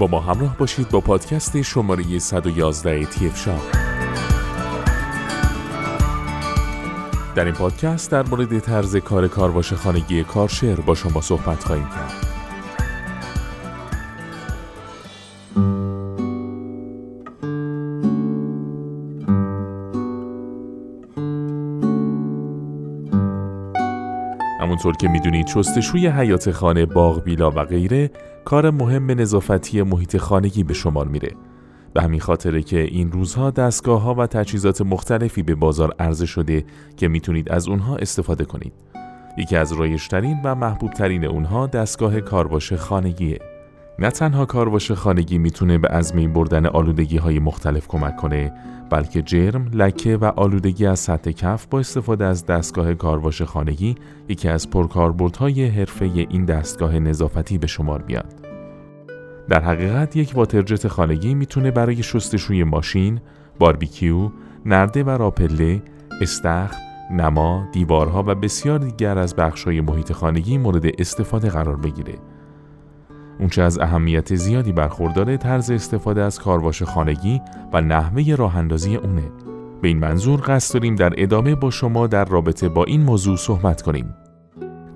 با ما همراه باشید با پادکست شماره 111 تیفشا در این پادکست در مورد طرز کار کارواش خانگی کارشر با شما صحبت خواهیم کرد. همونطور که می‌دونید شستشوی حیات خانه، باغ، بیلا و غیره کار مهم نظافتی محیط خانگی به شمار میره. به همین خاطره که این روزها دستگاه ها و تجهیزات مختلفی به بازار عرضه شده که می‌تونید از اونها استفاده کنید. یکی از رایشترین و محبوب ترین اونها دستگاه کارواش خانگیه. نه تنها کارواش خانگی می‌تونه به از بردن آلودگی های مختلف کمک کنه بلکه جرم، لکه و آلودگی از سطح کف با استفاده از دستگاه کارواش خانگی یکی از پرکاربردهای حرفه این دستگاه نظافتی به شمار میاد. در حقیقت یک واترجت خانگی می‌تونه برای شستشوی ماشین، باربیکیو، نرده و راپله، استخر، نما، دیوارها و بسیار دیگر از بخشهای محیط خانگی مورد استفاده قرار بگیره. اونچه از اهمیت زیادی برخورداره طرز استفاده از کارواش خانگی و نحوه راه اندازی اونه. به این منظور قصد داریم در ادامه با شما در رابطه با این موضوع صحبت کنیم.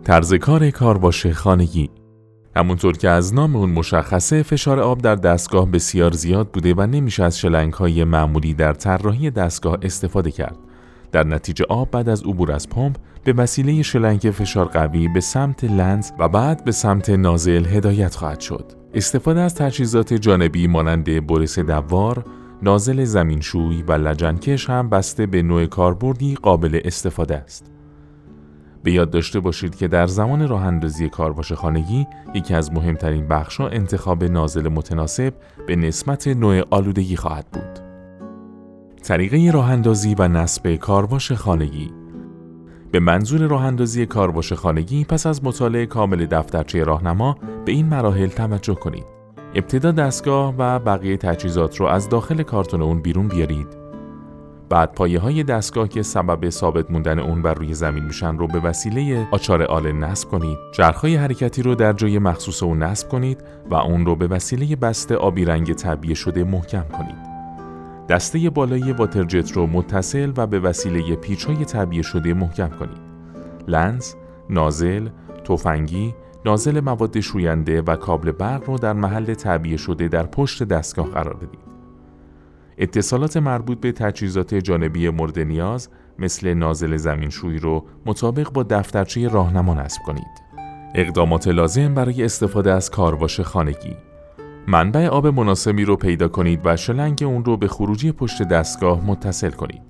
طرز کار کارواش خانگی همونطور که از نام اون مشخصه فشار آب در دستگاه بسیار زیاد بوده و نمیشه از شلنگ های معمولی در طراحی دستگاه استفاده کرد. در نتیجه آب بعد از عبور از پمپ به وسیله شلنگ فشار قوی به سمت لنز و بعد به سمت نازل هدایت خواهد شد. استفاده از تجهیزات جانبی مانند برس دوار، نازل زمینشوی و لجنکش هم بسته به نوع کاربردی قابل استفاده است. به یاد داشته باشید که در زمان راه اندازی کارواش خانگی یکی از مهمترین بخشها انتخاب نازل متناسب به نسبت نوع آلودگی خواهد بود. طریقه راه اندازی و نصب کارواش خانگی به منظور راه اندازی کارواش خانگی پس از مطالعه کامل دفترچه راهنما به این مراحل توجه کنید. ابتدا دستگاه و بقیه تجهیزات رو از داخل کارتون اون بیرون بیارید بعد پایه های دستگاه که سبب ثابت موندن اون بر روی زمین میشن رو به وسیله آچار آله نصب کنید. های حرکتی رو در جای مخصوص اون نصب کنید و اون رو به وسیله بسته آبی رنگ طبیعی شده محکم کنید. دسته بالای واترجت رو متصل و به وسیله پیچ های طبیعی شده محکم کنید. لنز، نازل، تفنگی، نازل مواد شوینده و کابل برق رو در محل طبیعی شده در پشت دستگاه قرار بدید. اتصالات مربوط به تجهیزات جانبی مورد نیاز مثل نازل زمینشویی رو مطابق با دفترچه راهنما نصب کنید. اقدامات لازم برای استفاده از کارواش خانگی منبع آب مناسبی رو پیدا کنید و شلنگ اون رو به خروجی پشت دستگاه متصل کنید.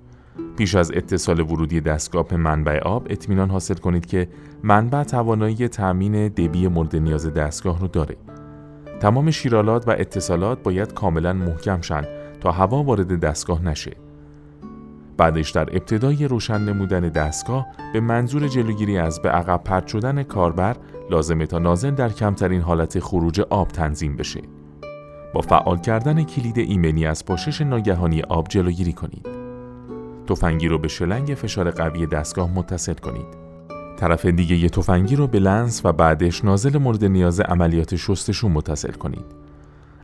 پیش از اتصال ورودی دستگاه به منبع آب اطمینان حاصل کنید که منبع توانایی تأمین دبی مورد نیاز دستگاه رو داره. تمام شیرالات و اتصالات باید کاملا محکم شن تا هوا وارد دستگاه نشه. بعدش در ابتدای روشن نمودن دستگاه به منظور جلوگیری از به عقب پرت شدن کاربر لازمه تا نازل در کمترین حالت خروج آب تنظیم بشه. با فعال کردن کلید ایمنی از پاشش ناگهانی آب جلوگیری کنید. تفنگی رو به شلنگ فشار قوی دستگاه متصل کنید. طرف دیگه یه تفنگی رو به لنز و بعدش نازل مورد نیاز عملیات شستشون متصل کنید.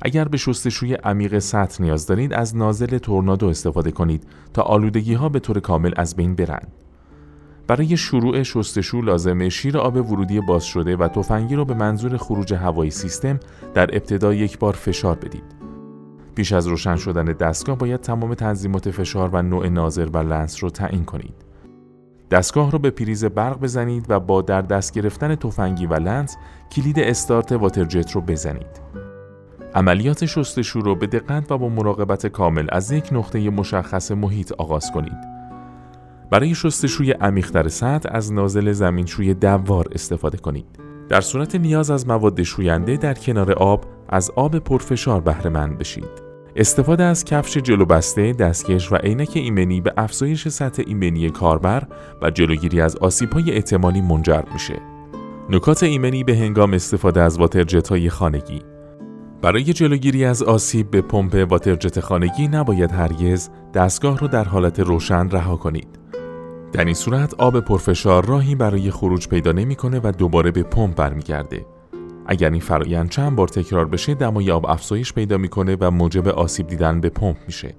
اگر به شستشوی عمیق سطح نیاز دارید از نازل تورنادو استفاده کنید تا آلودگی ها به طور کامل از بین برند. برای شروع شستشو لازمه شیر آب ورودی باز شده و تفنگی رو به منظور خروج هوایی سیستم در ابتدا یک بار فشار بدید. پیش از روشن شدن دستگاه باید تمام تنظیمات فشار و نوع نازل و lance رو تعیین کنید. دستگاه رو به پریز برق بزنید و با در دست گرفتن تفنگی و lance کلید استارت water jet رو بزنید. عملیات شستشو رو به دقت و با مراقبت کامل از یک نقطه مشخص محیط آغاز کنید. برای شستشوی عمیقتر سطح از نازل زمینشوی دوار استفاده کنید. در صورت نیاز از مواد شوینده در کنار آب از آب پرفشار بهره مند بشید. استفاده از کفش جلو بسته، دستکش و عینک ایمنی به افزایش سطح ایمنی کاربر و جلوگیری از های احتمالی منجر میشه. نکات ایمنی به هنگام استفاده از واترجت های خانگی برای جلوگیری از آسیب به پمپ واترجت خانگی نباید هرگز دستگاه را در حالت روشن رها کنید. در این صورت آب پرفشار راهی برای خروج پیدا نمی‌کنه و دوباره به پمپ برمیگرده. اگر این فرایند چند بار تکرار بشه دمای آب افزایش پیدا می‌کنه و موجب آسیب دیدن به پمپ میشه.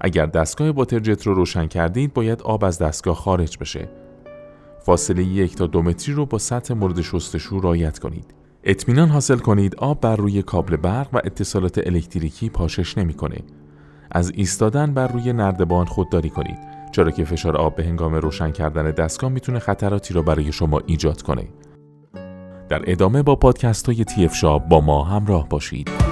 اگر دستگاه واترجت رو روشن کردید باید آب از دستگاه خارج بشه. فاصله یک تا دو متری رو با سطح مورد شستشو رایت کنید. اطمینان حاصل کنید آب بر روی کابل برق و اتصالات الکتریکی پاشش نمی‌کنه. از ایستادن بر روی نردبان خودداری کنید چرا که فشار آب به هنگام روشن کردن دستگاه می‌تونه خطراتی را برای شما ایجاد کنه. در ادامه با پادکست های تیف شاب با ما همراه باشید.